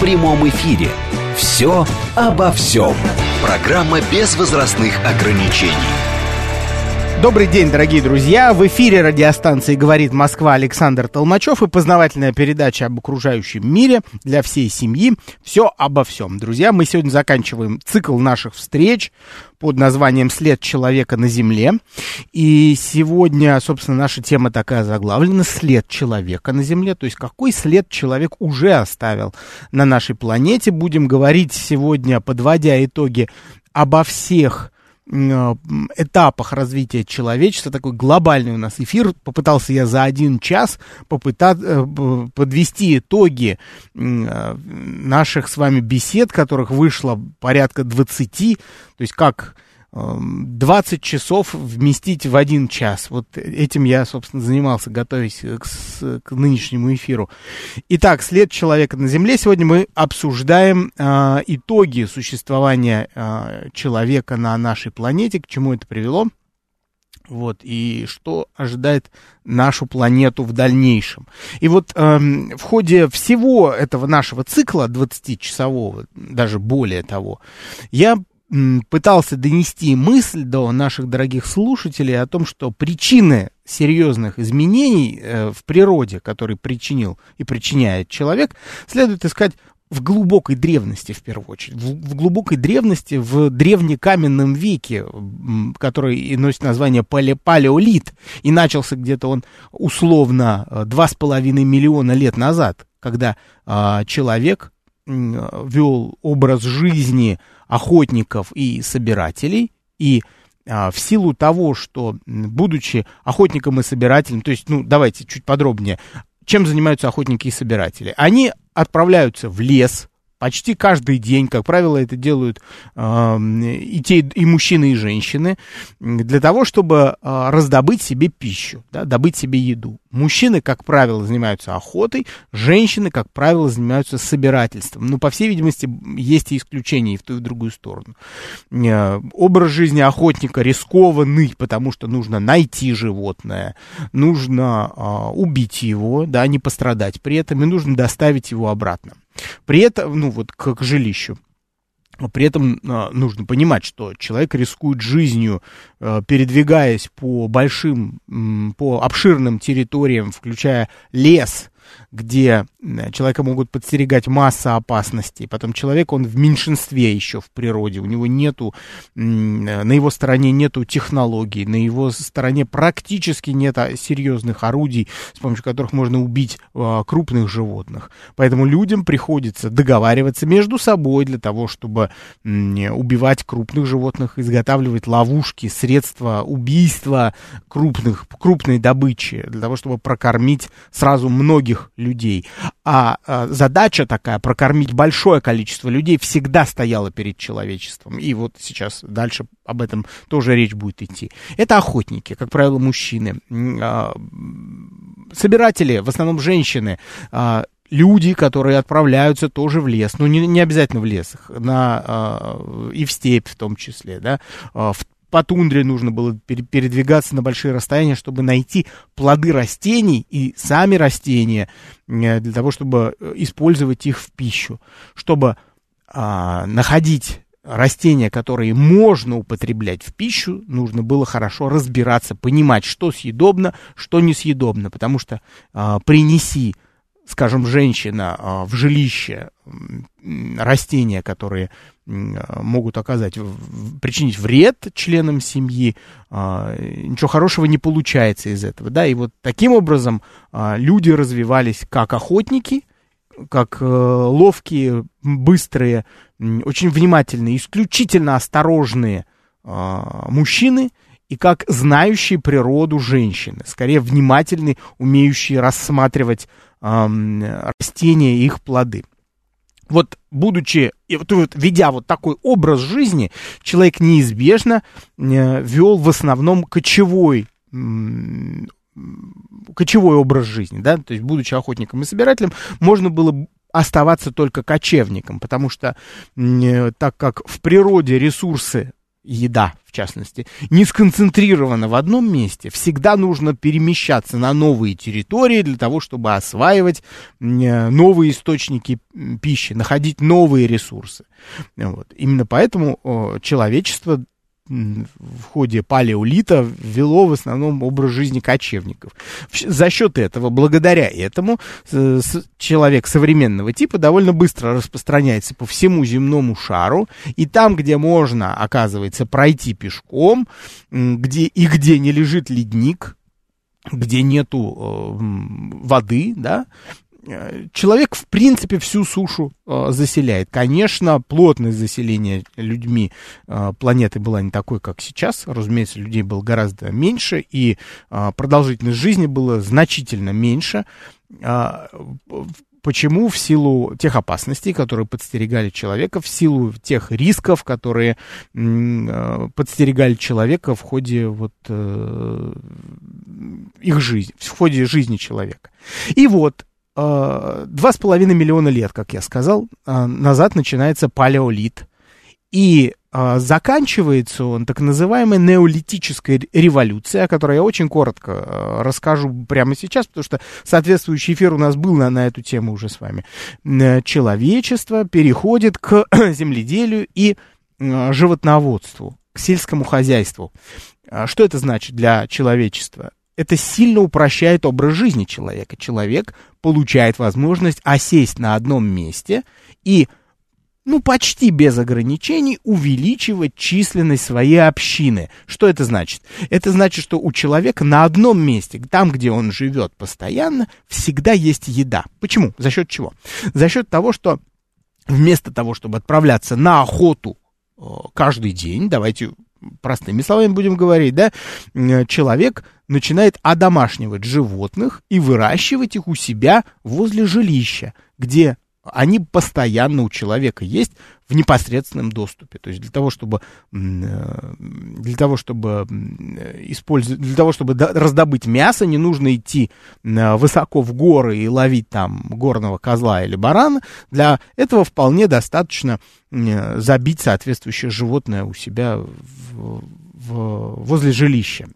в прямом эфире. «Все обо всем». Программа без возрастных ограничений. Добрый день, дорогие друзья! В эфире радиостанции «Говорит Москва» Александр Толмачев и познавательная передача об окружающем мире для всей семьи. Все обо всем. Друзья, мы сегодня заканчиваем цикл наших встреч под названием «След человека на Земле». И сегодня, собственно, наша тема такая заглавлена «След человека на Земле». То есть какой след человек уже оставил на нашей планете. Будем говорить сегодня, подводя итоги обо всех этапах развития человечества, такой глобальный у нас эфир. Попытался я за один час попытаться э, подвести итоги э, наших с вами бесед, которых вышло порядка 20, то есть как 20 часов вместить в один час. Вот этим я, собственно, занимался, готовясь к, к нынешнему эфиру. Итак, след человека на Земле. Сегодня мы обсуждаем э, итоги существования э, человека на нашей планете, к чему это привело. Вот, и что ожидает нашу планету в дальнейшем. И вот э, в ходе всего этого нашего цикла 20-часового, даже более того, я пытался донести мысль до наших дорогих слушателей о том, что причины серьезных изменений э, в природе, которые причинил и причиняет человек, следует искать в глубокой древности, в первую очередь, в, в глубокой древности, в древнекаменном веке, который и носит название пале палеолит, и начался где-то он условно э, два с половиной миллиона лет назад, когда э, человек э, вел образ жизни охотников и собирателей, и а, в силу того, что, будучи охотником и собирателем, то есть, ну, давайте чуть подробнее, чем занимаются охотники и собиратели? Они отправляются в лес, Почти каждый день, как правило, это делают э, и те, и мужчины, и женщины, для того, чтобы э, раздобыть себе пищу, да, добыть себе еду. Мужчины, как правило, занимаются охотой, женщины, как правило, занимаются собирательством. Но, по всей видимости, есть и исключения и в ту, и в другую сторону. Э, образ жизни охотника рискованный, потому что нужно найти животное, нужно э, убить его, да, не пострадать при этом, и нужно доставить его обратно. При этом, ну вот к, к жилищу. При этом э, нужно понимать, что человек рискует жизнью, э, передвигаясь по большим, по обширным территориям, включая лес, где человека могут подстерегать масса опасностей. Потом человек, он в меньшинстве еще в природе. У него нету, на его стороне нету технологий, на его стороне практически нет серьезных орудий, с помощью которых можно убить а, крупных животных. Поэтому людям приходится договариваться между собой для того, чтобы убивать крупных животных, изготавливать ловушки, средства убийства крупных, крупной добычи, для того, чтобы прокормить сразу многих многих людей. А, а задача такая, прокормить большое количество людей, всегда стояла перед человечеством. И вот сейчас дальше об этом тоже речь будет идти. Это охотники, как правило, мужчины. А, собиратели, в основном женщины, а, люди, которые отправляются тоже в лес, ну не, не обязательно в лес, на, э, и в степь в том числе, да, э, в по тундре нужно было передвигаться на большие расстояния, чтобы найти плоды растений и сами растения э, для того, чтобы э, использовать их в пищу, чтобы а, находить растения, которые можно употреблять в пищу, нужно было хорошо разбираться, понимать, что съедобно, что несъедобно, потому что а, принеси скажем, женщина а, в жилище растения, которые могут оказать, причинить вред членам семьи, а, ничего хорошего не получается из этого, да, и вот таким образом а, люди развивались как охотники, как э, ловкие, быстрые, очень внимательные, исключительно осторожные мужчины, и как знающие природу женщины, скорее внимательные, умеющие рассматривать растения и их плоды. вот будучи, вот, ведя вот такой образ жизни, человек неизбежно э, вел в основном кочевой кочевой образ жизни, да, то есть будучи охотником и собирателем, можно было оставаться только кочевником, потому что э, так как в природе ресурсы еда, в частности, не сконцентрирована в одном месте. Всегда нужно перемещаться на новые территории для того, чтобы осваивать э, новые источники пищи, находить новые ресурсы. Вот. Именно поэтому человечество в ходе палеолита вело в основном образ жизни кочевников. За счет этого, благодаря этому, человек современного типа довольно быстро распространяется по всему земному шару, и там, где можно, оказывается, пройти пешком, где и где не лежит ледник, где нету э, воды, да, человек, в принципе, всю сушу э, заселяет. Конечно, плотность заселения людьми э, планеты была не такой, как сейчас. Разумеется, людей было гораздо меньше, и э, продолжительность жизни была значительно меньше. Э, почему? В силу тех опасностей, которые подстерегали человека, в силу тех рисков, которые э, подстерегали человека в ходе вот э, их жизни, в ходе жизни человека. И вот Э, два с половиной миллиона лет, как я сказал, э, назад начинается палеолит. И э, заканчивается он так называемой неолитической революцией, о которой я очень коротко расскажу прямо сейчас, потому что соответствующий эфир у нас был на, на эту тему уже с вами. Человечество переходит к земледелию и животноводству, к сельскому хозяйству. Что это значит для человечества? Это сильно упрощает образ жизни человека. Человек получает возможность осесть на одном месте и, ну, почти без ограничений увеличивать численность своей общины. Что это значит? Это значит, что у человека на одном месте, там, где он живет постоянно, всегда есть еда. Почему? За счет чего? За счет того, что вместо того, чтобы отправляться на охоту э, каждый день, давайте простыми словами будем говорить, да, человек начинает одомашнивать животных и выращивать их у себя возле жилища, где они постоянно у человека есть в непосредственном доступе. То есть для того, чтобы, э, для того, чтобы использовать, для того, чтобы раздобыть мясо, не нужно идти э, высоко в горы и ловить там горного козла или барана. Для этого вполне достаточно э, забить соответствующее животное у себя в, возле жилища.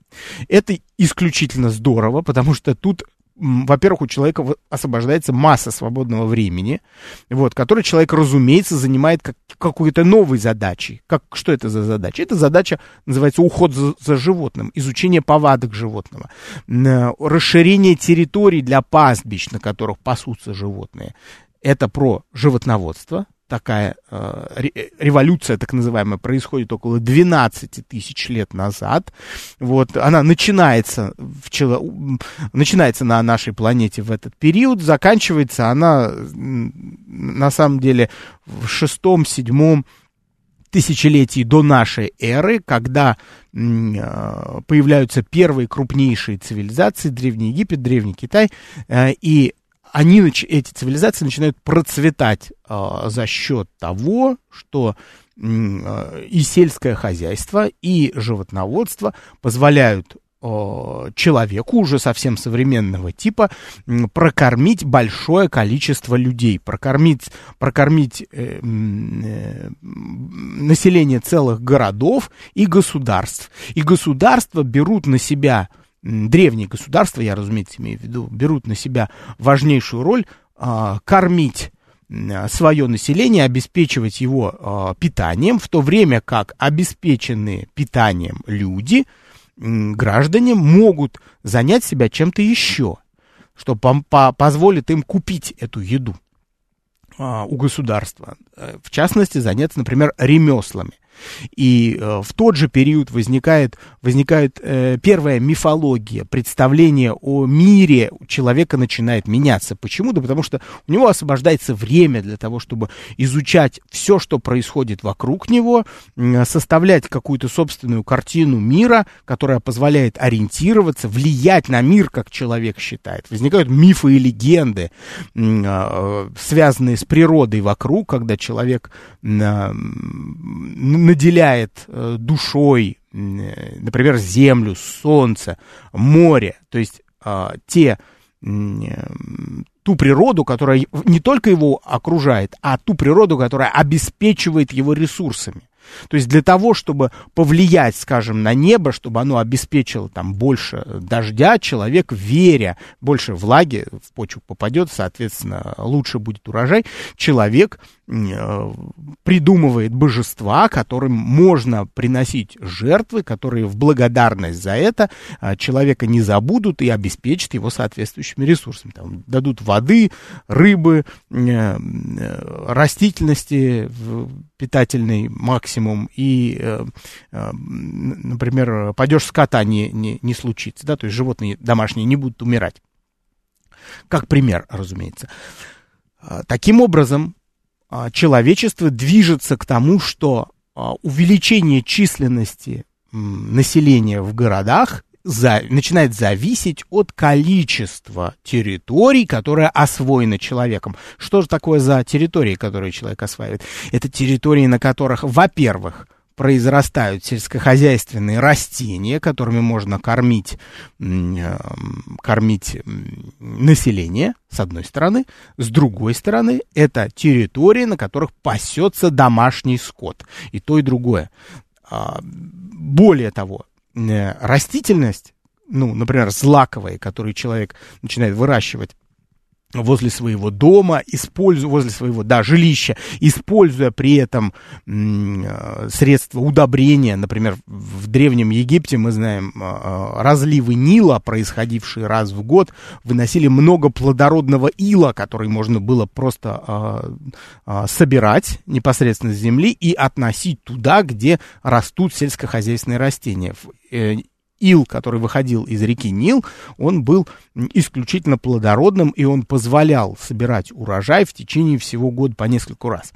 Это исключительно здорово, потому что тут во-первых, у человека освобождается масса свободного времени, вот, который человек, разумеется, занимает как, какой-то новой задачей. Как, что это за задача? Это задача, называется, уход за, за животным, изучение повадок животного, расширение территорий для пастбищ, на которых пасутся животные. Это про животноводство, такая э, революция, так называемая, происходит около 12 тысяч лет назад. Вот, она начинается, в чело... начинается на нашей планете в этот период, заканчивается она на самом деле в шестом, седьмом тысячелетии до нашей эры, когда э, появляются первые крупнейшие цивилизации, Древний Египет, Древний Китай, э, и они, эти цивилизации начинают процветать э, за счет того, что э, и сельское хозяйство, и животноводство позволяют э, человеку уже совсем современного типа прокормить большое количество людей, прокормить, прокормить э, э, население целых городов и государств. И государства берут на себя древние государства, я, разумеется, имею в виду, берут на себя важнейшую роль а, кормить свое население, обеспечивать его а, питанием, в то время как обеспеченные питанием люди, граждане, могут занять себя чем-то еще, что по по позволит им купить эту еду а, у государства. Э, в частности, заняться, например, ремеслами. И э, в тот же период возникает, возникает э, первая мифология, представление о мире человека начинает меняться. Почему? Да потому что у него освобождается время для того, чтобы изучать все, что происходит вокруг него, э, составлять какую-то собственную картину мира, которая позволяет ориентироваться, влиять на мир, как человек считает. Возникают мифы и легенды, э, связанные с природой вокруг, когда человек э, наделяет э, душой, например, землю, солнце, море, то есть те ту природу, которая не только его окружает, а ту природу, которая обеспечивает его ресурсами. То есть для того, чтобы повлиять, скажем, на небо, чтобы оно обеспечило там больше дождя, человек, веря, больше влаги в почву попадет, соответственно, лучше будет урожай, человек Э, придумывает божества, которым можно приносить жертвы, которые в благодарность за это э, человека не забудут и обеспечат его соответствующими ресурсами. Там, дадут воды, рыбы, э, растительности, питательный максимум, и, например, падеж скота не, не, не случится, да, то есть животные домашние не будут умирать. Как пример, разумеется. Таким образом, а, человечество движется к тому, что а, увеличение численности населения в городах за, начинает зависеть от количества территорий, которые освоены человеком. Что же такое за территории, которые человек осваивает? Это территории, на которых, во-первых, произрастают сельскохозяйственные растения, которыми можно кормить, э, кормить население, с одной стороны. С другой стороны, это территории, на которых пасется домашний скот. И то, и другое. А, более того, растительность, ну, например, злаковые, которые человек начинает выращивать возле своего дома, используя, возле своего, да, жилища, используя при этом э, средства удобрения, например, в Древнем Египте, мы знаем, э, э, разливы Нила, происходившие раз в год, выносили много плодородного ила, который можно было просто собирать непосредственно с земли и относить туда, где растут сельскохозяйственные растения ил, который выходил из реки Нил, он был исключительно плодородным, и он позволял собирать урожай в течение всего года по нескольку раз.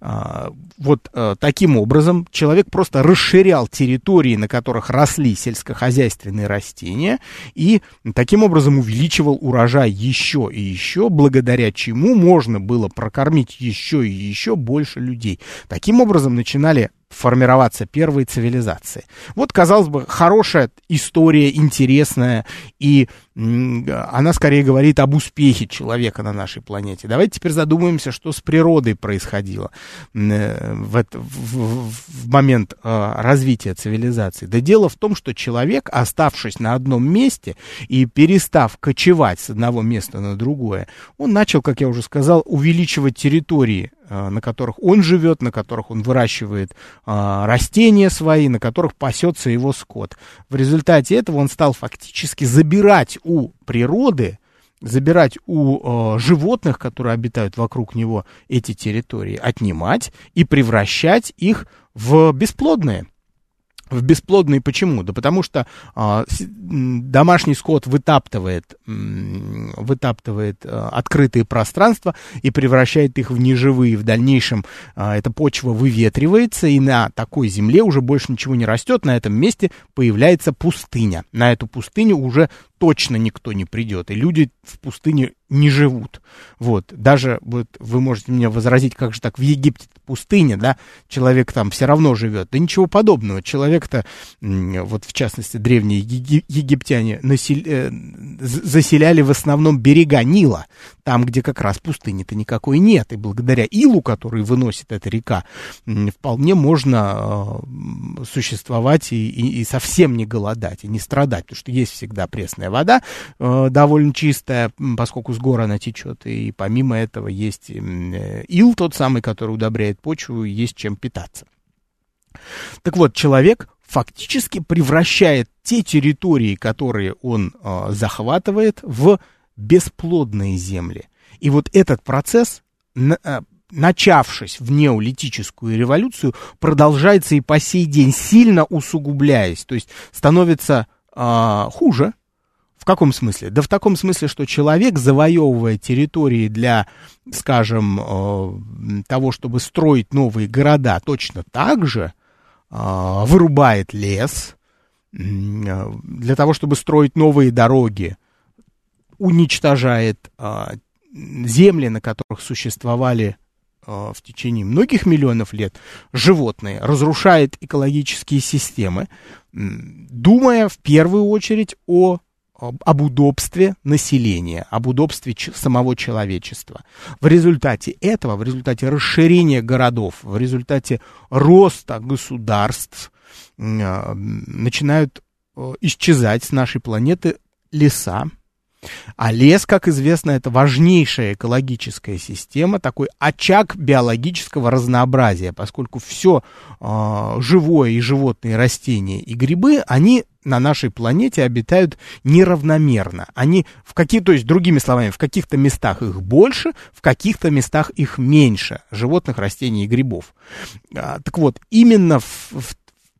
А, вот э, таким образом человек просто расширял территории, на которых росли сельскохозяйственные растения, и таким образом увеличивал урожай еще и еще, благодаря чему можно было прокормить еще и еще больше людей. Таким образом начинали формироваться первые цивилизации. Вот, казалось бы, хорошая история, интересная, и она скорее говорит об успехе человека на нашей планете. Давайте теперь задумаемся, что с природой происходило э, в, это, в, в момент э, развития цивилизации. Да дело в том, что человек, оставшись на одном месте и перестав кочевать с одного места на другое, он начал, как я уже сказал, увеличивать территории э, на которых он живет, на которых он выращивает а, растения свои, на которых пасется его скот. В результате этого он стал фактически забирать у природы, забирать у э, животных, которые обитают вокруг него, эти территории, отнимать и превращать их в бесплодные в бесплодные почему? Да потому что а, домашний скот вытаптывает, вытаптывает а, открытые пространства и превращает их в неживые. В дальнейшем а, эта почва выветривается, и на такой земле уже больше ничего не растет. На этом месте появляется пустыня. На эту пустыню уже точно никто не придет. И люди в пустыне не живут. Вот. Даже вот, вы можете мне возразить, как же так, в Египте пустыня, да, человек там все равно живет. Да ничего подобного. Человек-то, вот в частности, древние египтяне насел... Э, заселяли в основном берега Нила, там, где как раз пустыни-то никакой нет. И благодаря Илу, который выносит эта река, вполне можно э, существовать и, и, и совсем не голодать, и не страдать, потому что есть всегда пресная вода э, довольно чистая, поскольку с гор она течет. И помимо этого есть э, ил тот самый, который удобряет почву, есть чем питаться. Так вот, человек фактически превращает те территории, которые он э, захватывает, в бесплодные земли. И вот этот процесс, э, начавшись в неолитическую революцию, продолжается и по сей день, сильно усугубляясь, то есть становится э, хуже. В каком смысле? Да в таком смысле, что человек, завоевывая территории для, скажем, э, того, чтобы строить новые города, точно так же э, вырубает лес, э, для того, чтобы строить новые дороги, уничтожает э, земли, на которых существовали э, в течение многих миллионов лет животные, разрушает экологические системы, думая в первую очередь о об удобстве населения, об удобстве самого человечества. В результате этого, в результате расширения городов, в результате роста государств э, начинают э, исчезать с нашей планеты леса, а лес, как известно, это важнейшая экологическая система, такой очаг биологического разнообразия, поскольку все э, живое и животные, растения и грибы, они на нашей планете обитают неравномерно. Они в какие, то есть другими словами, в каких-то местах их больше, в каких-то местах их меньше животных, растений и грибов. А, так вот, именно в, в,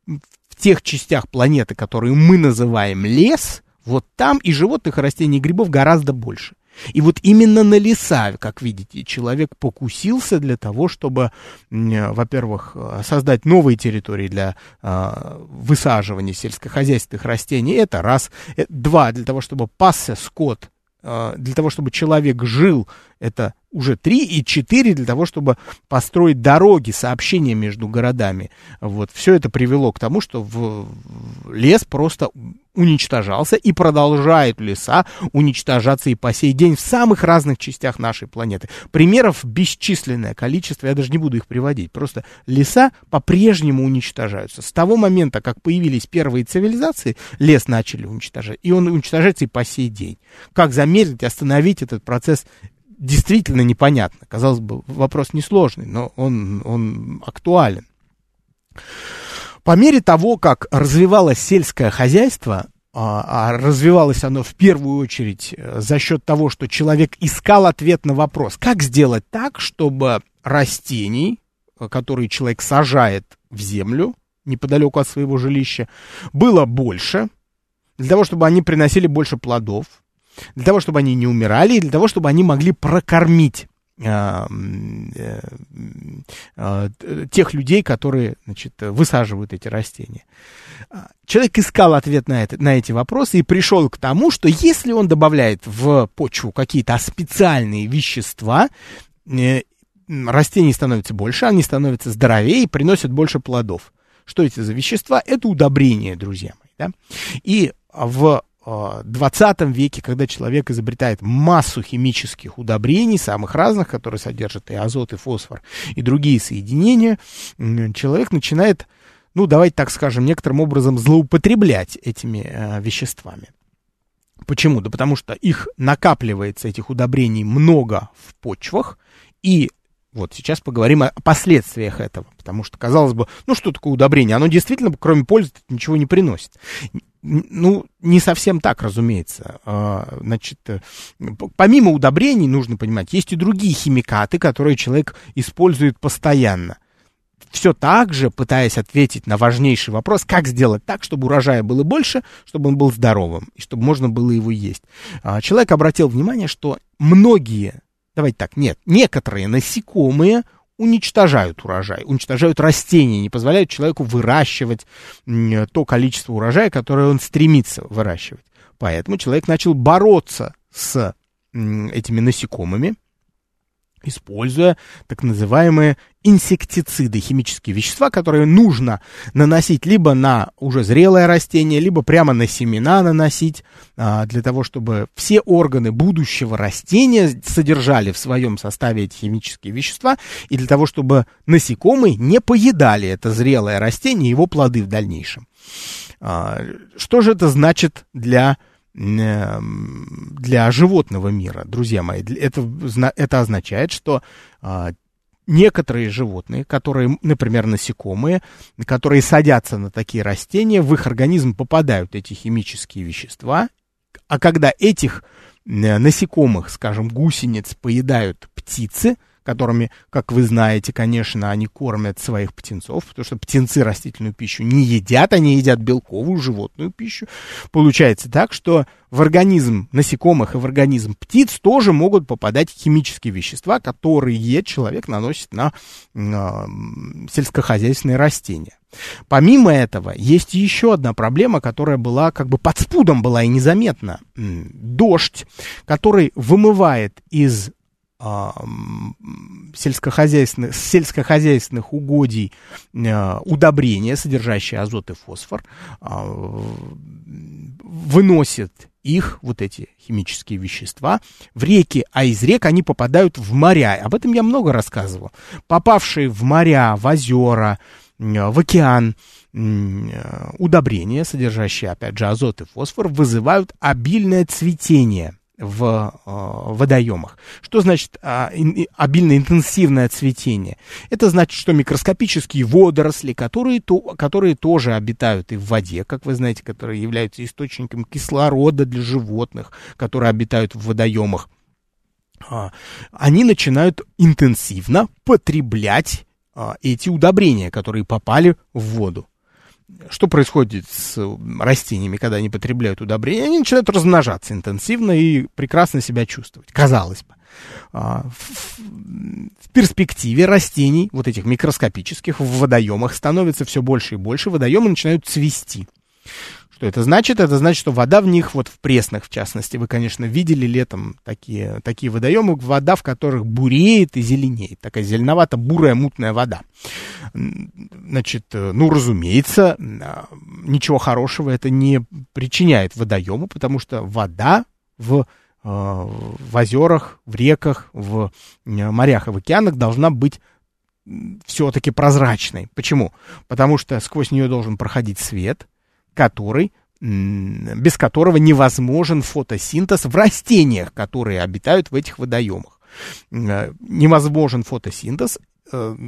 в тех частях планеты, которые мы называем лес, вот там и животных, и растений, и грибов гораздо больше. И вот именно на леса, как видите, человек покусился для того, чтобы, во-первых, создать новые территории для э, высаживания сельскохозяйственных растений. Это раз. Э, два, для того, чтобы пасся скот, э, для того, чтобы человек жил, это уже три и четыре для того, чтобы построить дороги, сообщения между городами. Вот. Все это привело к тому, что в лес просто уничтожался и продолжает леса уничтожаться и по сей день в самых разных частях нашей планеты. Примеров бесчисленное количество, я даже не буду их приводить. Просто леса по-прежнему уничтожаются. С того момента, как появились первые цивилизации, лес начали уничтожать, и он уничтожается и по сей день. Как замедлить, остановить этот процесс, действительно непонятно. Казалось бы, вопрос несложный, но он, он актуален. По мере того, как развивалось сельское хозяйство, а, а развивалось оно в первую очередь э, за счет того, что человек искал ответ на вопрос, как сделать так, чтобы растений, э, которые человек сажает в землю неподалеку от своего жилища, было больше, для того, чтобы они приносили больше плодов, для того, чтобы они не умирали, и для того, чтобы они могли прокормить а, э, а, тех людей, которые значит, высаживают эти растения. А, человек искал ответ на, это, на эти вопросы и пришел к тому, что если он добавляет в почву какие-то специальные вещества, э, растений становится больше, они становятся здоровее и приносят больше плодов. Что эти за вещества? Это удобрения, друзья мои. Да? И в 20 веке, когда человек изобретает массу химических удобрений, самых разных, которые содержат и азот, и фосфор, и другие соединения, человек начинает, ну, давайте так скажем, некоторым образом злоупотреблять этими э, веществами. Почему? Да потому что их накапливается, этих удобрений, много в почвах, и вот сейчас поговорим о последствиях этого, потому что, казалось бы, ну что такое удобрение? Оно действительно, кроме пользы, ничего не приносит. Ну, не совсем так, разумеется. А, значит, э, помимо удобрений, нужно понимать, есть и другие химикаты, которые человек использует постоянно. Все так же, пытаясь ответить на важнейший вопрос, как сделать так, чтобы урожая было больше, чтобы он был здоровым, и чтобы можно было его есть. А, человек обратил внимание, что многие, давайте так, нет, некоторые насекомые уничтожают урожай, уничтожают растения, не позволяют человеку выращивать то количество урожая, которое он стремится выращивать. Поэтому человек начал бороться с этими насекомыми, используя так называемые инсектициды, химические вещества, которые нужно наносить либо на уже зрелое растение, либо прямо на семена наносить, а, для того, чтобы все органы будущего растения содержали в своем составе эти химические вещества, и для того, чтобы насекомые не поедали это зрелое растение и его плоды в дальнейшем. А, что же это значит для для животного мира, друзья мои. Это, это означает, что а, некоторые животные, которые, например, насекомые, которые садятся на такие растения, в их организм попадают эти химические вещества, а когда этих насекомых, скажем, гусениц поедают птицы, которыми, как вы знаете, конечно, они кормят своих птенцов, потому что птенцы растительную пищу не едят, они едят белковую животную пищу. Получается так, что в организм насекомых и в организм птиц тоже могут попадать химические вещества, которые человек наносит на э, сельскохозяйственные растения. Помимо этого, есть еще одна проблема, которая была как бы под спудом была и незаметна. Дождь, который вымывает из сельскохозяйственных, сельскохозяйственных угодий э, удобрения, содержащие азот и фосфор, а, выносит их, вот эти химические вещества, в реки, а из рек они попадают в моря. Об этом я много рассказывал. Попавшие в моря, в озера, в океан, удобрения, содержащие, опять же, азот и фосфор, вызывают обильное цветение в э, водоемах. Что значит э, ин, обильно интенсивное цветение? Это значит, что микроскопические водоросли, которые, то, которые тоже обитают и в воде, как вы знаете, которые являются источником кислорода для животных, которые обитают в водоемах, э, они начинают интенсивно потреблять э, эти удобрения, которые попали в воду что происходит с растениями, когда они потребляют удобрения? Они начинают размножаться интенсивно и прекрасно себя чувствовать, казалось бы. А, в перспективе растений, вот этих микроскопических, в водоемах становится все больше и больше, водоемы начинают цвести. Что это значит? Это значит, что вода в них, вот в пресных в частности, вы, конечно, видели летом такие, такие водоемы, вода в которых буреет и зеленеет, такая зеленовато-бурая мутная вода. Значит, э, ну, разумеется, а, ничего хорошего это не причиняет водоему, потому что вода в э, в озерах, в реках, в морях и в океанах должна быть все-таки прозрачной. Почему? Потому что сквозь нее должен проходить свет, который без которого невозможен фотосинтез в растениях, которые обитают в этих водоемах. Э, невозможен фотосинтез,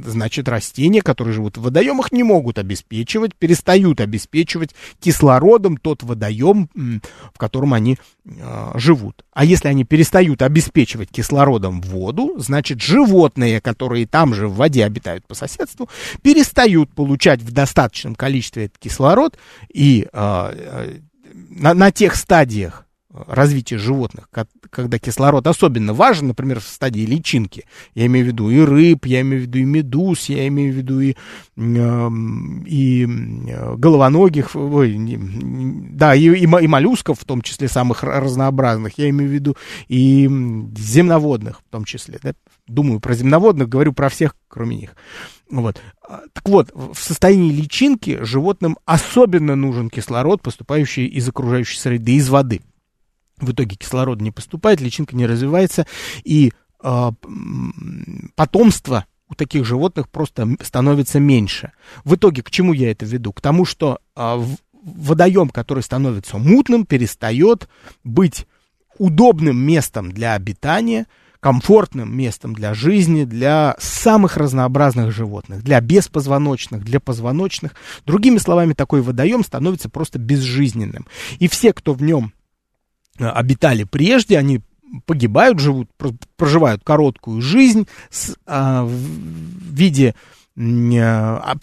значит, растения, которые живут в водоемах, не могут обеспечивать, перестают обеспечивать кислородом тот водоем, в котором они э, живут. А если они перестают обеспечивать кислородом воду, значит, животные, которые там же в воде обитают по соседству, перестают получать в достаточном количестве этот кислород и э, э на, на тех стадиях развития животных, когда кислород особенно важен, например, в стадии личинки. Я имею в виду и рыб, я имею в виду и медуз, я имею в виду и, и головоногих, ой, да, и, и, и моллюсков, в том числе самых разнообразных, я имею в виду и земноводных в том числе. Да? Думаю про земноводных, говорю про всех, кроме них. Вот. А, так вот, в состоянии личинки животным особенно нужен кислород, поступающий из окружающей среды, из воды. В итоге кислород не поступает, личинка не развивается, и э, потомство у таких животных просто становится меньше. В итоге к чему я это веду? К тому, что э, водоем, который становится мутным, перестает быть удобным местом для обитания, комфортным местом для жизни, для самых разнообразных животных, для беспозвоночных, для позвоночных. Другими словами, такой водоем становится просто безжизненным. И все, кто в нем обитали прежде, они погибают, живут, проживают короткую жизнь с, а, в виде, а,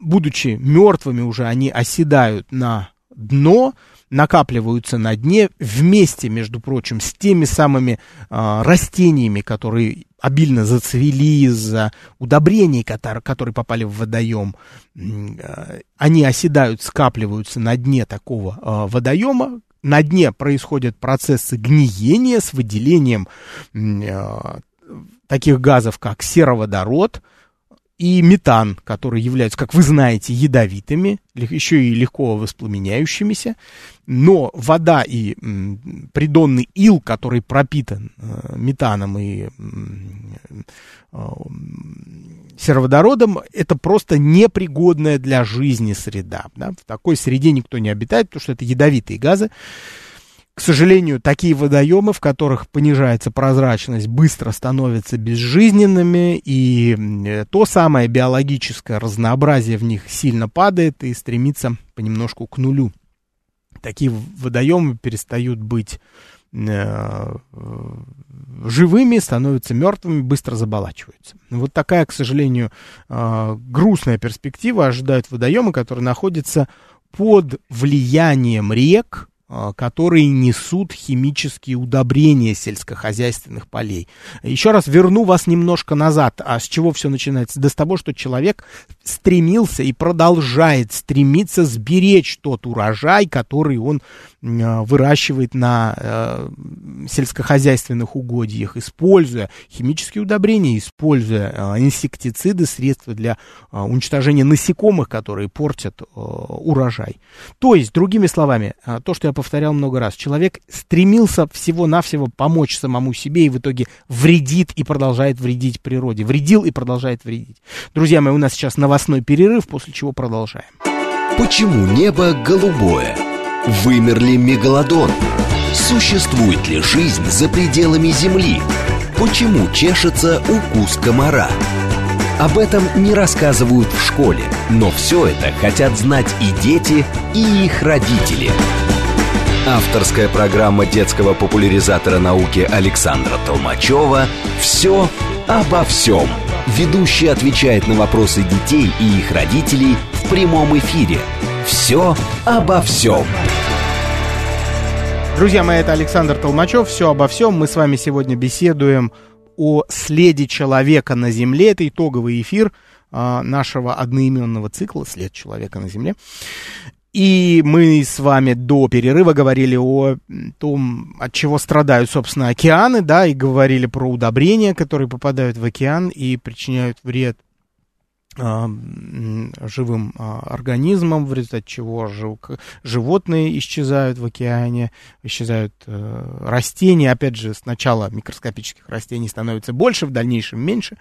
будучи мертвыми уже, они оседают на дно, накапливаются на дне вместе, между прочим, с теми самыми а, растениями, которые обильно зацвели из-за удобрений, которые, которые попали в водоем. А, они оседают, скапливаются на дне такого а, водоема, на дне происходят процессы гниения с выделением э, таких газов, как сероводород и метан, которые являются, как вы знаете, ядовитыми, еще и легко воспламеняющимися. Но вода и придонный ил, который пропитан э, метаном и э, сероводородом, это просто непригодная для жизни среда. Да? В такой среде никто не обитает, потому что это ядовитые газы. К сожалению, такие водоемы, в которых понижается прозрачность, быстро становятся безжизненными, и то самое биологическое разнообразие в них сильно падает и стремится понемножку к нулю. Такие водоемы перестают быть э, живыми, становятся мертвыми, быстро заболачиваются. Вот такая, к сожалению, э, грустная перспектива ожидают водоемы, которые находятся под влиянием рек, которые несут химические удобрения сельскохозяйственных полей. Еще раз верну вас немножко назад. А с чего все начинается? Да с того, что человек стремился и продолжает стремиться сберечь тот урожай, который он а, выращивает на э, сельскохозяйственных угодьях, используя химические удобрения, используя э, инсектициды, средства для э, уничтожения насекомых, которые портят урожай. То есть, другими словами, то, что я повторял много раз, человек стремился всего-навсего помочь самому себе и в итоге вредит и продолжает вредить природе. Вредил и продолжает вредить. Друзья мои, у нас сейчас новостной перерыв, после чего продолжаем. Почему небо голубое? Вымер ли мегалодон? Существует ли жизнь за пределами Земли? Почему чешется укус комара? Об этом не рассказывают в школе, но все это хотят знать и дети, и их родители. Авторская программа детского популяризатора науки Александра Толмачева «Все обо всем». Ведущий отвечает на вопросы детей и их родителей в прямом эфире. «Все обо всем». Друзья мои, это Александр Толмачев. Все обо всем. Мы с вами сегодня беседуем о следе человека на Земле. Это итоговый эфир а, нашего одноименного цикла «След человека на Земле». И мы с вами до перерыва говорили о том, от чего страдают, собственно, океаны, да, и говорили про удобрения, которые попадают в океан и причиняют вред а, живым а, организмам, в результате чего жив, животные исчезают в океане, исчезают э, растения, опять же, сначала микроскопических растений становится больше, в дальнейшем меньше.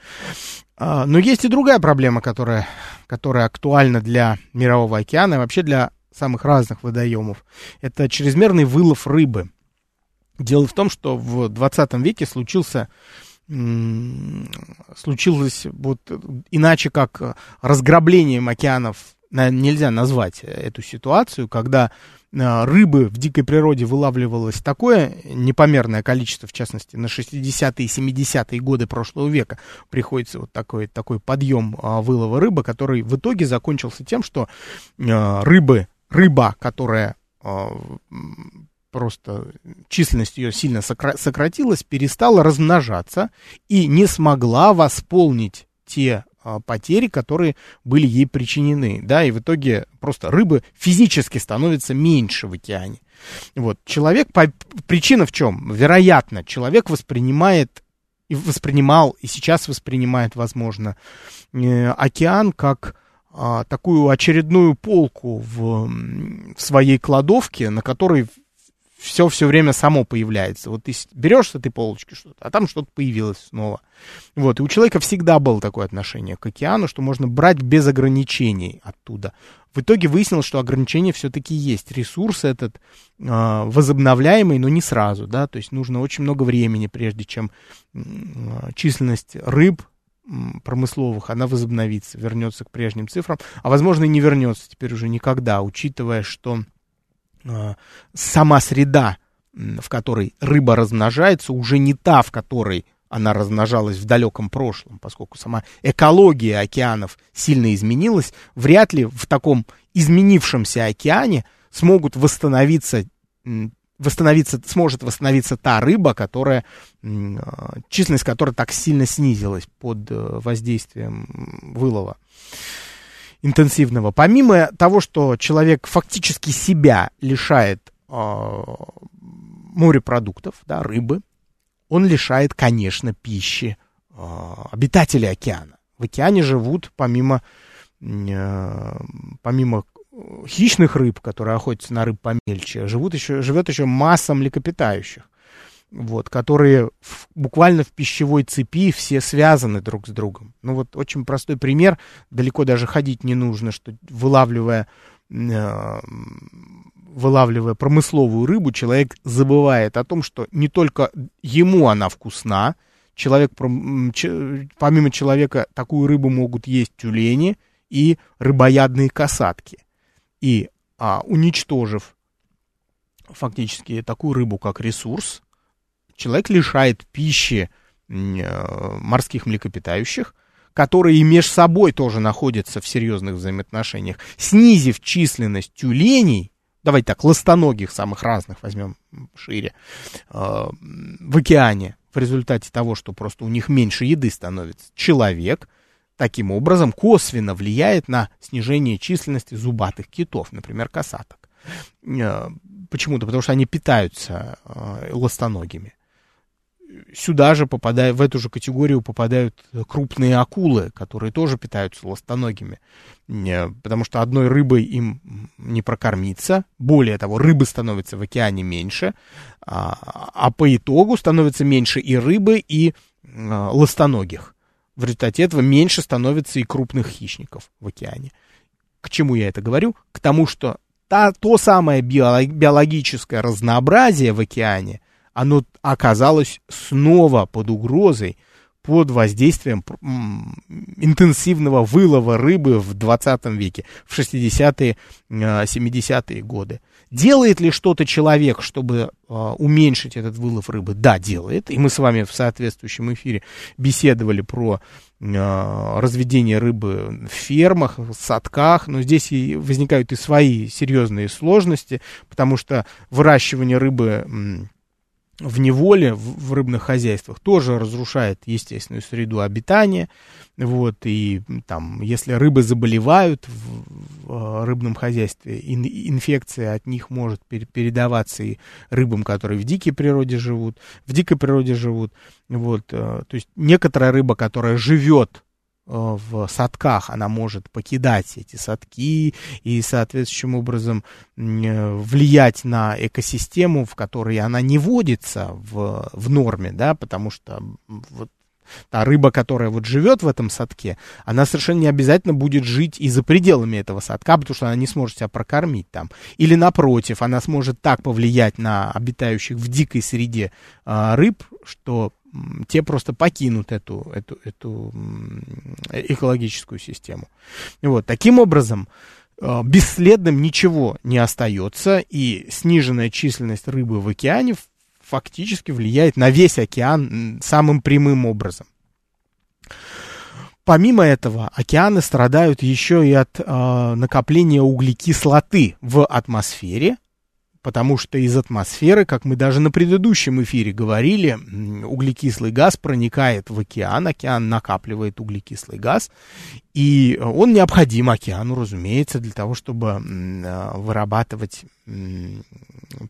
А, но есть и другая проблема, которая, которая актуальна для Мирового океана и вообще для самых разных водоемов. Это чрезмерный вылов рыбы. Дело в том, что в 20 веке случился случилось вот иначе как разграблением океанов нельзя назвать эту ситуацию, когда а, рыбы в дикой природе вылавливалось такое непомерное количество, в частности, на 60-е и 70-е годы прошлого века приходится вот такой, такой подъем а, вылова рыбы, который в итоге закончился тем, что а, рыбы рыба, которая э, просто численность ее сильно сократилась, перестала размножаться и не смогла восполнить те э, потери, которые были ей причинены, да, и в итоге просто рыбы физически становится меньше в океане. Вот, человек, по, причина в чем? Вероятно, человек воспринимает и воспринимал, и сейчас воспринимает, возможно, э, океан как а, такую очередную полку в, в своей кладовке, на которой все все время само появляется. Вот ты берешь с этой полочки что-то, а там что-то появилось снова. Вот, и у человека всегда было такое отношение к океану, что можно брать без ограничений оттуда. В итоге выяснилось, что ограничения все-таки есть. Ресурс этот э, возобновляемый, но не сразу, да, то есть нужно очень много времени, прежде чем э, численность рыб промысловых, она возобновится, вернется к прежним цифрам, а возможно и не вернется теперь уже никогда, учитывая, что э, сама среда, в которой рыба размножается, уже не та, в которой она размножалась в далеком прошлом, поскольку сама экология океанов сильно изменилась, вряд ли в таком изменившемся океане смогут восстановиться восстановиться, сможет восстановиться та рыба, которая, а, численность которой так сильно снизилась под э, воздействием вылова интенсивного. Помимо того, что человек фактически себя лишает э, морепродуктов, да, рыбы, он лишает, конечно, пищи э, обитателей океана. В океане живут, помимо, э, помимо хищных рыб, которые охотятся на рыб помельче, живут еще, живет еще масса млекопитающих, вот, которые в, буквально в пищевой цепи все связаны друг с другом. Ну вот очень простой пример, далеко даже ходить не нужно, что вылавливая э, вылавливая промысловую рыбу, человек забывает о том, что не только ему она вкусна, человек, помимо человека такую рыбу могут есть тюлени и рыбоядные касатки – и а, уничтожив фактически такую рыбу как ресурс. Человек лишает пищи э, морских млекопитающих, которые и между собой тоже находятся в серьезных взаимоотношениях, снизив численность тюленей, давайте так, ластоногих самых разных возьмем шире, э, в океане, в результате того, что просто у них меньше еды становится, человек таким образом косвенно влияет на снижение численности зубатых китов, например, касаток. Э, почему-то, потому что они питаются э, ластоногими сюда же попадают, в эту же категорию попадают крупные акулы, которые тоже питаются ластоногими, потому что одной рыбой им не прокормиться. Более того, рыбы становятся в океане меньше, а, а по итогу становится меньше и рыбы, и ластоногих. В результате этого меньше становится и крупных хищников в океане. К чему я это говорю? К тому, что та, то самое биологическое разнообразие в океане – оно оказалось снова под угрозой, под воздействием интенсивного вылова рыбы в 20 веке, в 60-е, 70-е э, годы. Делает ли что-то человек, чтобы э, уменьшить этот вылов рыбы? Да, делает. И мы с вами в соответствующем эфире беседовали про э, разведение рыбы в фермах, в садках, но здесь и возникают и свои серьезные сложности, потому что выращивание рыбы в неволе, в, в рыбных хозяйствах, тоже разрушает естественную среду обитания. Вот, и там, если рыбы заболевают в, в э, рыбном хозяйстве, ин, инфекция от них может пер, передаваться и рыбам, которые в дикой природе живут, в дикой природе живут. Вот, э, то есть некоторая рыба, которая живет в садках, она может покидать эти садки и соответствующим образом э, влиять на экосистему, в которой она не водится в, в норме, да, потому что вот та рыба, которая вот живет в этом садке, она совершенно не обязательно будет жить и за пределами этого садка, потому что она не сможет себя прокормить там. Или напротив, она сможет так повлиять на обитающих в дикой среде э, рыб, что те просто покинут эту, эту, эту экологическую систему. Вот, таким образом, э, бесследным ничего не остается, и сниженная численность рыбы в океане фактически влияет на весь океан самым прямым образом. Помимо этого, океаны страдают еще и от э, накопления углекислоты в атмосфере, потому что из атмосферы, как мы даже на предыдущем эфире говорили, углекислый газ проникает в океан, океан накапливает углекислый газ, и он необходим океану, разумеется, для того, чтобы э, вырабатывать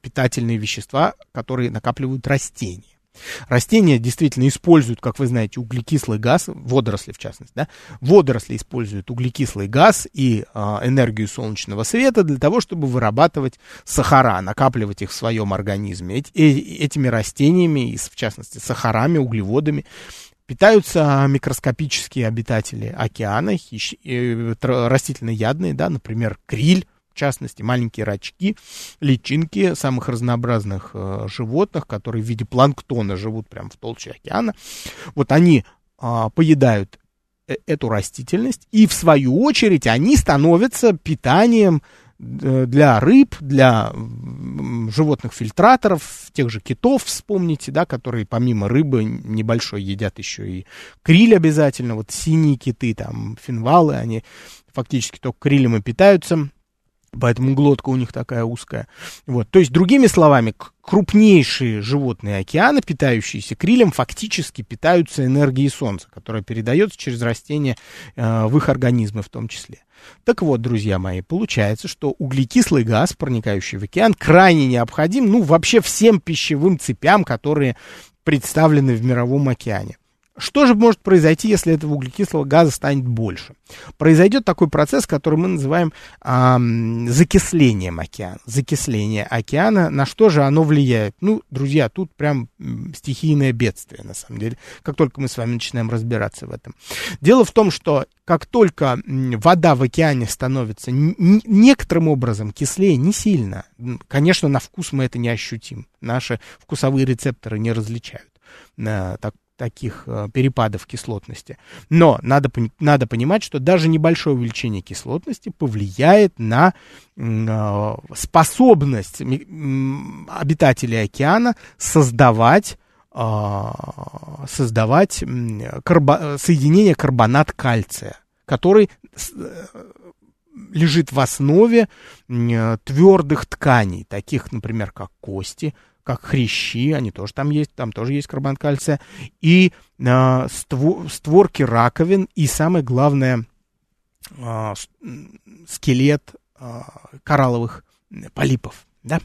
питательные вещества, которые накапливают растения. Растения действительно используют, как вы знаете, углекислый газ, водоросли в частности, да, водоросли используют углекислый газ и э, энергию солнечного света для того, чтобы вырабатывать сахара, накапливать их в своем организме. Эти, э, этими растениями, в частности, сахарами, углеводами, питаются микроскопические обитатели океана, хищ, э, растительноядные, да, например, криль, частности, маленькие рачки, личинки самых разнообразных э, животных, которые в виде планктона живут прямо в толще океана. Вот они э, поедают эту растительность, и в свою очередь они становятся питанием э, для рыб, для животных фильтраторов, тех же китов, вспомните, да, которые помимо рыбы небольшой едят еще и криль обязательно, вот синие киты, там, финвалы, они фактически только крилем и питаются, Поэтому глотка у них такая узкая. Вот. То есть, другими словами, крупнейшие животные океана, питающиеся крилем, фактически питаются энергией Солнца, которая передается через растения э, в их организмы в том числе. Так вот, друзья мои, получается, что углекислый газ, проникающий в океан, крайне необходим, ну, вообще всем пищевым цепям, которые представлены в мировом океане. Что же может произойти, если этого углекислого газа станет больше? Произойдет такой процесс, который мы называем а, закислением океана. Закисление океана, на что же оно влияет? Ну, друзья, тут прям стихийное бедствие, на самом деле, как только мы с вами начинаем разбираться в этом. Дело в том, что как только вода в океане становится некоторым образом кислее, не сильно, конечно, на вкус мы это не ощутим. Наши вкусовые рецепторы не различают. Так, таких э, перепадов кислотности. Но надо, надо понимать, что даже небольшое увеличение кислотности повлияет на э, способность обитателей океана создавать а, создавать карбо, соединение карбонат кальция, который э, лежит в основе твердых тканей, таких, например, как кости, как хрящи, они тоже там есть, там тоже есть карбонат кальция, и э, створ, створки раковин, и самое главное, э, скелет э, коралловых полипов, да.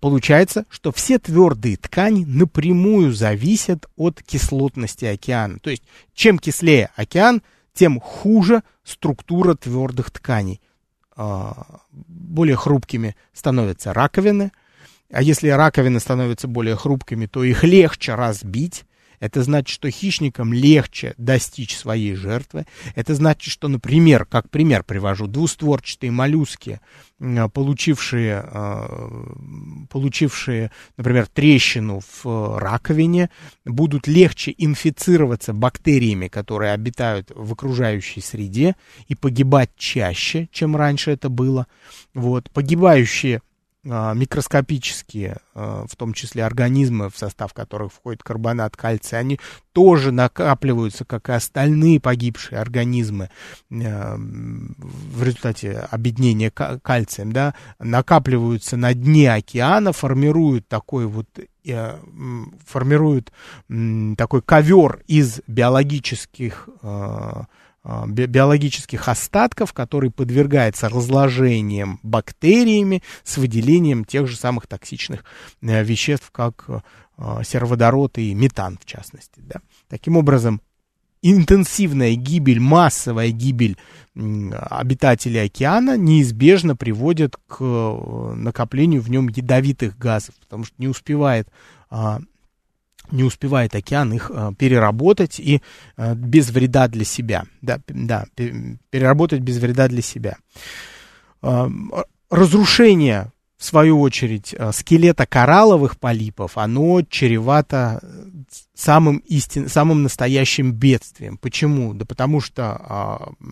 Получается, что все твердые ткани напрямую зависят от кислотности океана. То есть, чем кислее океан, тем хуже структура твердых тканей. Более хрупкими становятся раковины, а если раковины становятся более хрупкими, то их легче разбить. Это значит, что хищникам легче достичь своей жертвы. Это значит, что, например, как пример привожу, двустворчатые моллюски, получившие, а, получившие, например, трещину в раковине, будут легче инфицироваться бактериями, которые обитают в окружающей среде, и погибать чаще, чем раньше это было. Вот. Погибающие микроскопические, а, в том числе организмы, в состав которых входит карбонат кальция, они тоже накапливаются, как и остальные погибшие организмы а, в результате объединения кальцием, да, накапливаются на дне океана, формируют такой вот формируют такой ковер из биологических а, биологических остатков, который подвергается разложениям бактериями с выделением тех же самых токсичных э, веществ, как э, сероводород и метан, в частности. Да. Таким образом, интенсивная гибель, массовая гибель обитателей океана неизбежно приводит к э, накоплению в нем ядовитых газов, потому что не успевает а, не успевает океан их э, переработать и э, без вреда для себя. Да, да, переработать без вреда для себя. Э, разрушение, в свою очередь, э, скелета коралловых полипов, оно чревато самым, истин, самым настоящим бедствием. Почему? Да потому что э,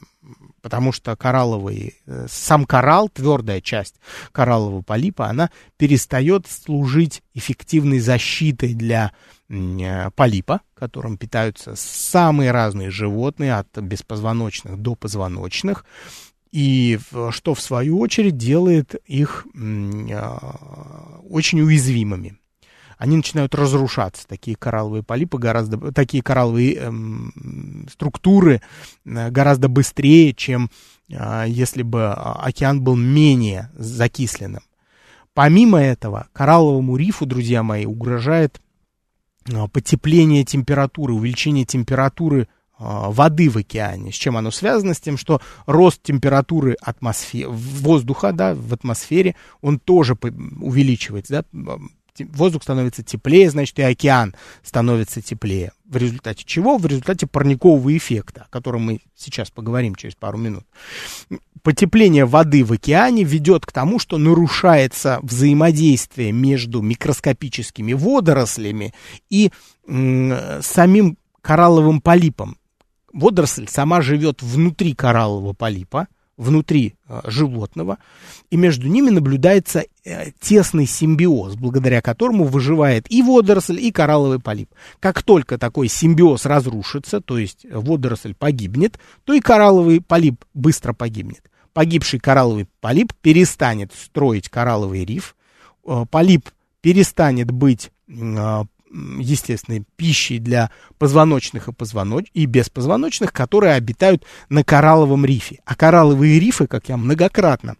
потому что коралловый, э, сам коралл, твердая часть кораллового полипа, она перестает служить эффективной защитой для э, полипа, которым питаются самые разные животные, от беспозвоночных до позвоночных, и что в свою очередь делает их э, очень уязвимыми они начинают разрушаться. Такие коралловые полипы гораздо, такие коралловые эм, структуры э, гораздо быстрее, чем э, если бы а, океан был менее закисленным. Помимо этого, коралловому рифу, друзья мои, угрожает э, потепление температуры, увеличение температуры э, воды в океане. С чем оно связано? С тем, что рост температуры атмосферы, воздуха да, в атмосфере, он тоже увеличивается. Да? Воздух становится теплее, значит и океан становится теплее. В результате чего? В результате парникового эффекта, о котором мы сейчас поговорим через пару минут. Потепление воды в океане ведет к тому, что нарушается взаимодействие между микроскопическими водорослями и самим коралловым полипом. Водоросль сама живет внутри кораллового полипа, внутри э, животного, и между ними наблюдается э, тесный симбиоз, благодаря которому выживает и водоросль, и коралловый полип. Как только такой симбиоз разрушится, то есть водоросль погибнет, то и коралловый полип быстро погибнет. Погибший коралловый полип перестанет строить коралловый риф, э, полип перестанет быть естественной пищей для позвоночных и, позвоноч... и беспозвоночных, которые обитают на коралловом рифе. А коралловые рифы, как я многократно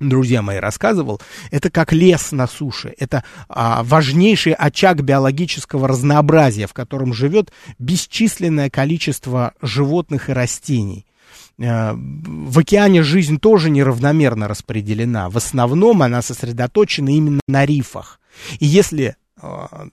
друзья мои, рассказывал, это как лес на суше, это а, важнейший очаг биологического разнообразия, в котором живет бесчисленное количество животных и растений. А, в океане жизнь тоже неравномерно распределена. В основном она сосредоточена именно на рифах. И если а,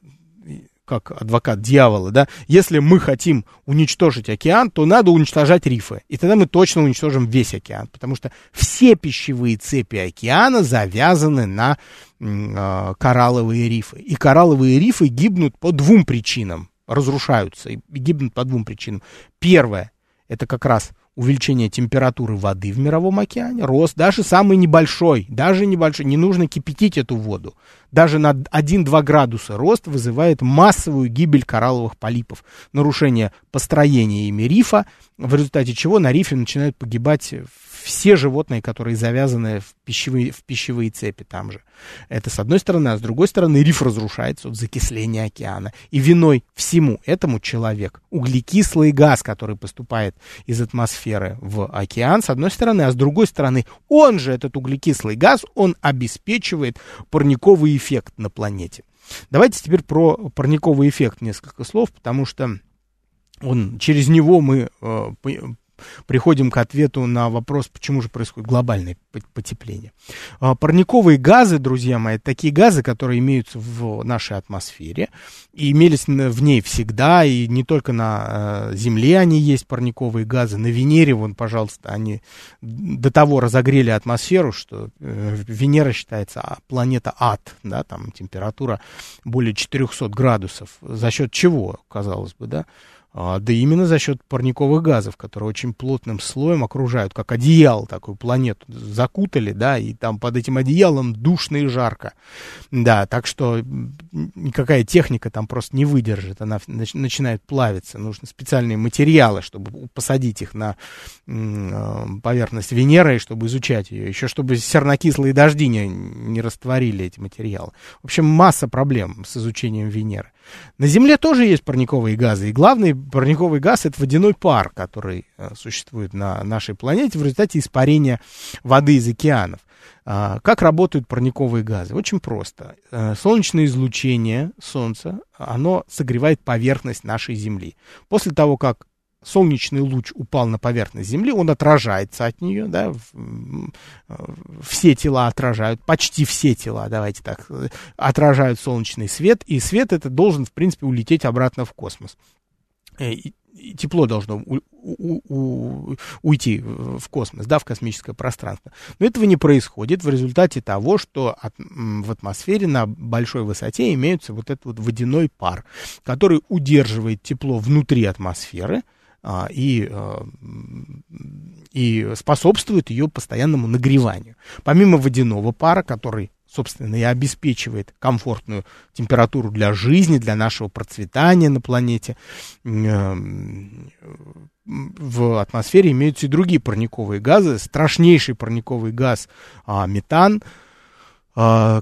как адвокат дьявола, да, если мы хотим уничтожить океан, то надо уничтожать рифы. И тогда мы точно уничтожим весь океан, потому что все пищевые цепи океана завязаны на э, коралловые рифы. И коралловые рифы гибнут по двум причинам. разрушаются и гибнут по двум причинам. Первое, это как раз увеличение температуры воды в мировом океане, рост, даже самый небольшой, даже небольшой, не нужно кипятить эту воду. Даже на 1-2 градуса рост вызывает массовую гибель коралловых полипов, нарушение построения ими рифа, в результате чего на рифе начинают погибать все животные, которые завязаны в пищевые, в пищевые цепи там же. Это с одной стороны, а с другой стороны риф разрушается от закисления океана. И виной всему этому человек. Углекислый газ, который поступает из атмосферы в океан, с одной стороны, а с другой стороны, он же, этот углекислый газ, он обеспечивает парниковый эффект на планете. Давайте теперь про парниковый эффект несколько слов, потому что он, через него мы э, приходим к ответу на вопрос, почему же происходит глобальное потепление. А, парниковые газы, друзья мои, такие газы, которые имеются в нашей атмосфере и имелись в ней всегда, и не только на э, Земле они есть, парниковые газы, на Венере, вон, пожалуйста, они до того разогрели атмосферу, что э, Венера считается а, планета ад, да, там температура более 400 градусов. За счет чего, казалось бы, да? А, да именно за счет парниковых газов, которые очень плотным слоем окружают, как одеяло такую планету закутали, да, и там под этим одеялом душно и жарко. Да, так что никакая техника там просто не выдержит, она начинает плавиться. Нужны специальные материалы, чтобы посадить их на а, поверхность Венеры, чтобы изучать ее. Еще чтобы сернокислые дожди не, не растворили эти материалы. В общем, масса проблем с изучением Венеры. На Земле тоже есть парниковые газы, и главный парниковый газ это водяной пар, который э, существует на нашей планете в результате испарения воды из океанов. А, как работают парниковые газы? Очень просто. Э, солнечное излучение Солнца, оно согревает поверхность нашей Земли. После того, как солнечный луч упал на поверхность Земли, он отражается от нее, да, все тела отражают, почти все тела, давайте так, отражают солнечный свет, и свет это должен, в принципе, улететь обратно в космос. Э, и, тепло должно у, у, у, уйти в космос, да, в космическое пространство. Но этого не происходит в результате того, что от, в атмосфере на большой высоте имеется вот этот вот водяной пар, который удерживает тепло внутри атмосферы, и, а, и способствует ее постоянному нагреванию. Помимо водяного пара, который собственно, и обеспечивает комфортную температуру для жизни, для нашего процветания на планете. Э, в атмосфере имеются и другие парниковые газы. Страшнейший парниковый газ а, метан, а,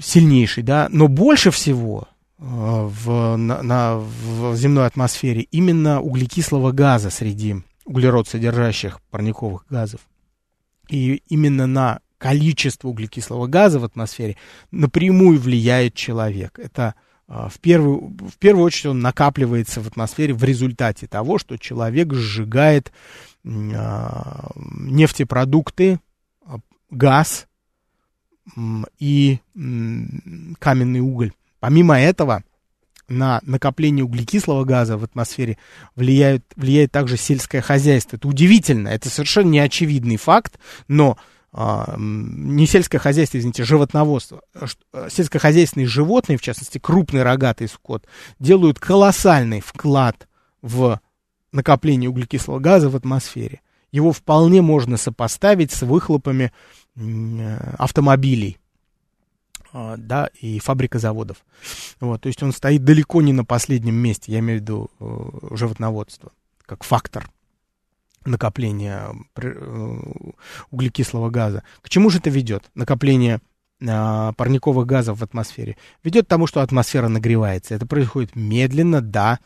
сильнейший, да, но больше всего в, на, на, в земной атмосфере именно углекислого газа среди углерод содержащих парниковых газов. И именно на количество углекислого газа в атмосфере напрямую влияет человек. Это а, в первую, в первую очередь он накапливается в атмосфере в результате того, что человек сжигает а, нефтепродукты, газ и каменный уголь. Помимо этого, на накопление углекислого газа в атмосфере влияет, влияет также сельское хозяйство. Это удивительно, это совершенно неочевидный факт, но а, не сельское хозяйство, извините, животноводство, а, сельскохозяйственные животные, в частности крупный рогатый скот, делают колоссальный вклад в накопление углекислого газа в атмосфере. Его вполне можно сопоставить с выхлопами автомобилей а, да, и фабрика заводов. Вот, то есть он стоит далеко не на последнем месте, я имею в виду э, животноводство, как фактор накопления э, углекислого газа. К чему же это ведет? Накопление а, парниковых газов в атмосфере. Ведет к тому, что атмосфера нагревается. Это происходит медленно, да,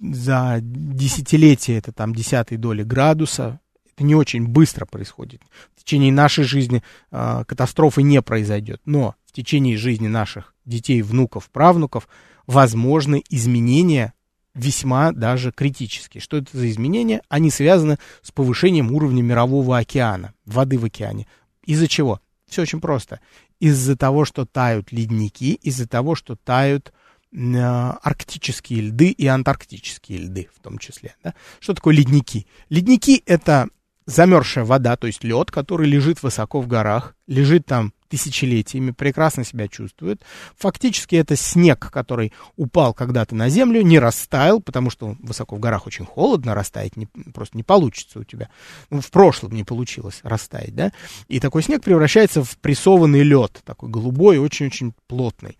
за десятилетия, это там десятые доли градуса, это не очень быстро происходит. В течение нашей жизни э, катастрофы не произойдет, но в течение жизни наших детей, внуков, правнуков возможны изменения весьма даже критические. Что это за изменения? Они связаны с повышением уровня мирового океана, воды в океане. Из-за чего? Все очень просто. Из-за того, что тают ледники, из-за того, что тают Э, арктические льды и антарктические льды в том числе. Да? Что такое ледники? Ледники это замерзшая вода, то есть лед, который лежит высоко в горах, лежит там тысячелетиями, прекрасно себя чувствует. Фактически это снег, который упал когда-то на землю, не растаял, потому что высоко в горах очень холодно, растаять не, просто не получится у тебя. Ну, в прошлом не получилось растаять, да? И такой снег превращается в прессованный лед, такой голубой, очень-очень плотный.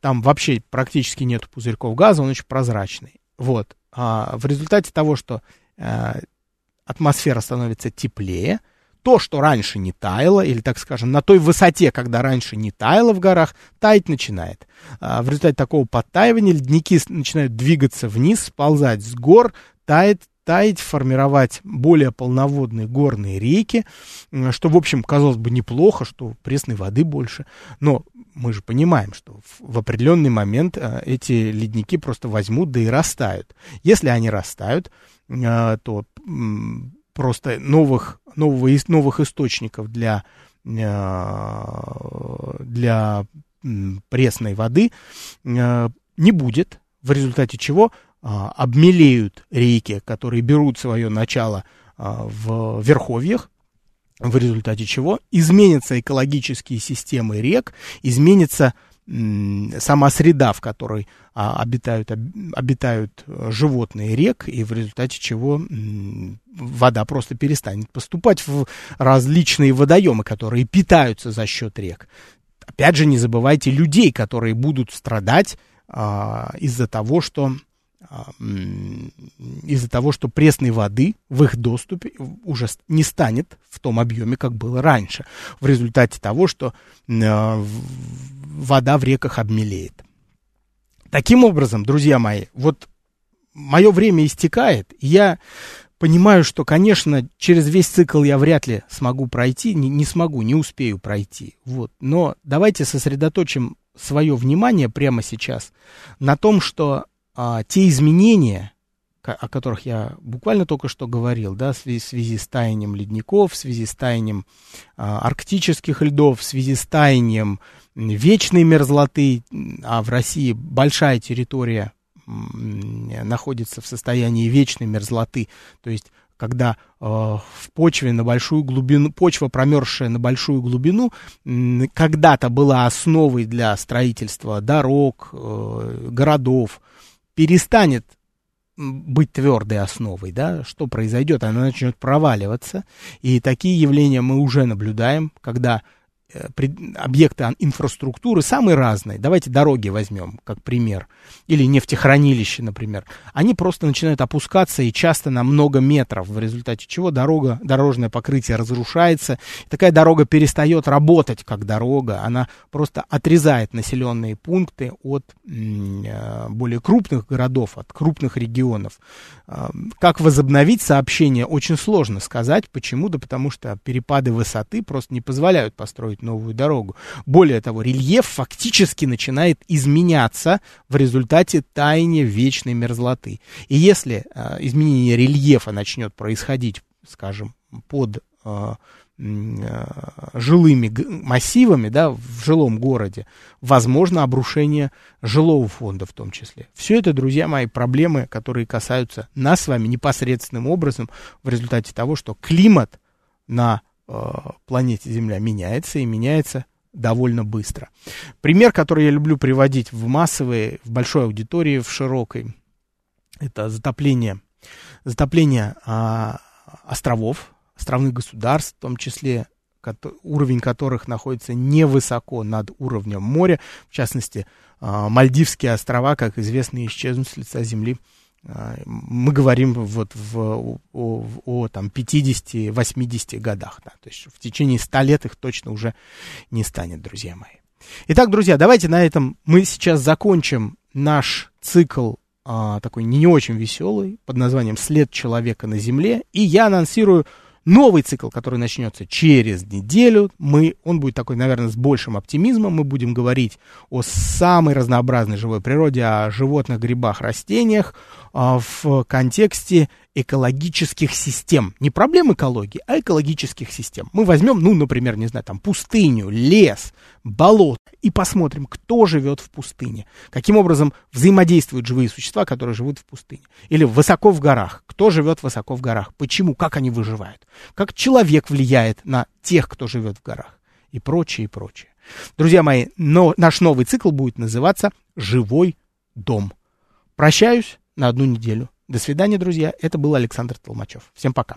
Там вообще практически нет пузырьков газа, он очень прозрачный. Вот. А в результате того, что а, атмосфера становится теплее, то, что раньше не таяло, или, так скажем, на той высоте, когда раньше не таяло в горах, таять начинает. А в результате такого подтаивания ледники начинают двигаться вниз, сползать с гор, тает, таять, формировать более полноводные горные реки, что, в общем, казалось бы, неплохо, что пресной воды больше, но мы же понимаем, что в определенный момент а, эти ледники просто возьмут, да и растают. Если они растают, а, то просто новых, нового, новых источников для, э, для пресной воды э, не будет, в результате чего э, обмелеют реки, которые берут свое начало в верховьях, в результате чего изменятся экологические системы рек, изменится сама среда, в которой а, обитают, об, обитают э, животные рек, и в результате чего вода просто перестанет поступать в различные водоемы, которые питаются за счет рек. Опять же, не забывайте людей, которые будут страдать а, из-за того, что а, из-за того, что пресной воды в их доступе уже не станет в том объеме, как было раньше, в результате того, что вода в реках обмелеет. Таким образом, друзья мои, вот мое время истекает, я понимаю, что, конечно, через весь цикл я вряд ли смогу пройти, не, не смогу, не успею пройти. Вот. Но давайте сосредоточим свое внимание прямо сейчас на том, что а, те изменения, о которых я буквально только что говорил, да, в связи, с таянием ледников, в связи с таянием а, арктических льдов, в связи с таянием вечной мерзлоты, а в России большая территория находится в состоянии вечной мерзлоты, то есть когда э, в почве на большую глубину, почва промерзшая на большую глубину, когда-то была основой для строительства дорог, э, городов, перестанет быть твердой основой, да, что произойдет? Она начнет проваливаться. И такие явления мы уже наблюдаем, когда объекты инфраструктуры самые разные. Давайте дороги возьмем как пример. Или нефтехранилище, например. Они просто начинают опускаться и часто на много метров, в результате чего дорога, дорожное покрытие разрушается. Такая дорога перестает работать как дорога. Она просто отрезает населенные пункты от э, более крупных городов, от крупных регионов. Э, как возобновить сообщение, очень сложно сказать. Почему? Да потому что перепады высоты просто не позволяют построить новую дорогу. Более того, рельеф фактически начинает изменяться в результате таяния вечной мерзлоты. И если э, изменение рельефа начнет происходить, скажем, под э, жилыми массивами, да, в жилом городе, возможно обрушение жилого фонда в том числе. Все это, друзья мои, проблемы, которые касаются нас с вами непосредственным образом в результате того, что климат на Э, планете Земля меняется и меняется довольно быстро. Пример, который я люблю приводить в массовые, в большой аудитории, в широкой, это затопление, затопление а, островов, островных государств, в том числе уровень которых находится невысоко над уровнем моря, в частности, а, Мальдивские острова, как известно, исчезнут с лица Земли мы говорим вот в, о, о, о там 50-80 годах, да, то есть в течение 100 лет их точно уже не станет, друзья мои. Итак, друзья, давайте на этом мы сейчас закончим наш цикл а, такой не очень веселый под названием «След человека на Земле», и я анонсирую новый цикл, который начнется через неделю. Мы, он будет такой, наверное, с большим оптимизмом. Мы будем говорить о самой разнообразной живой природе, о животных, грибах, растениях, а, в контексте экологических систем. Не проблем экологии, а экологических систем. Мы возьмем, ну, например, не знаю, там пустыню, лес, болото и посмотрим, кто живет в пустыне. Каким образом взаимодействуют живые существа, которые живут в пустыне. Или высоко в горах. Кто живет высоко в горах? Почему? Как они выживают? Как человек влияет на тех, кто живет в горах? И прочее, и прочее. Друзья мои, но наш новый цикл будет называться «Живой дом». Прощаюсь на одну неделю. До свидания, друзья. Это был Александр Толмачев. Всем пока.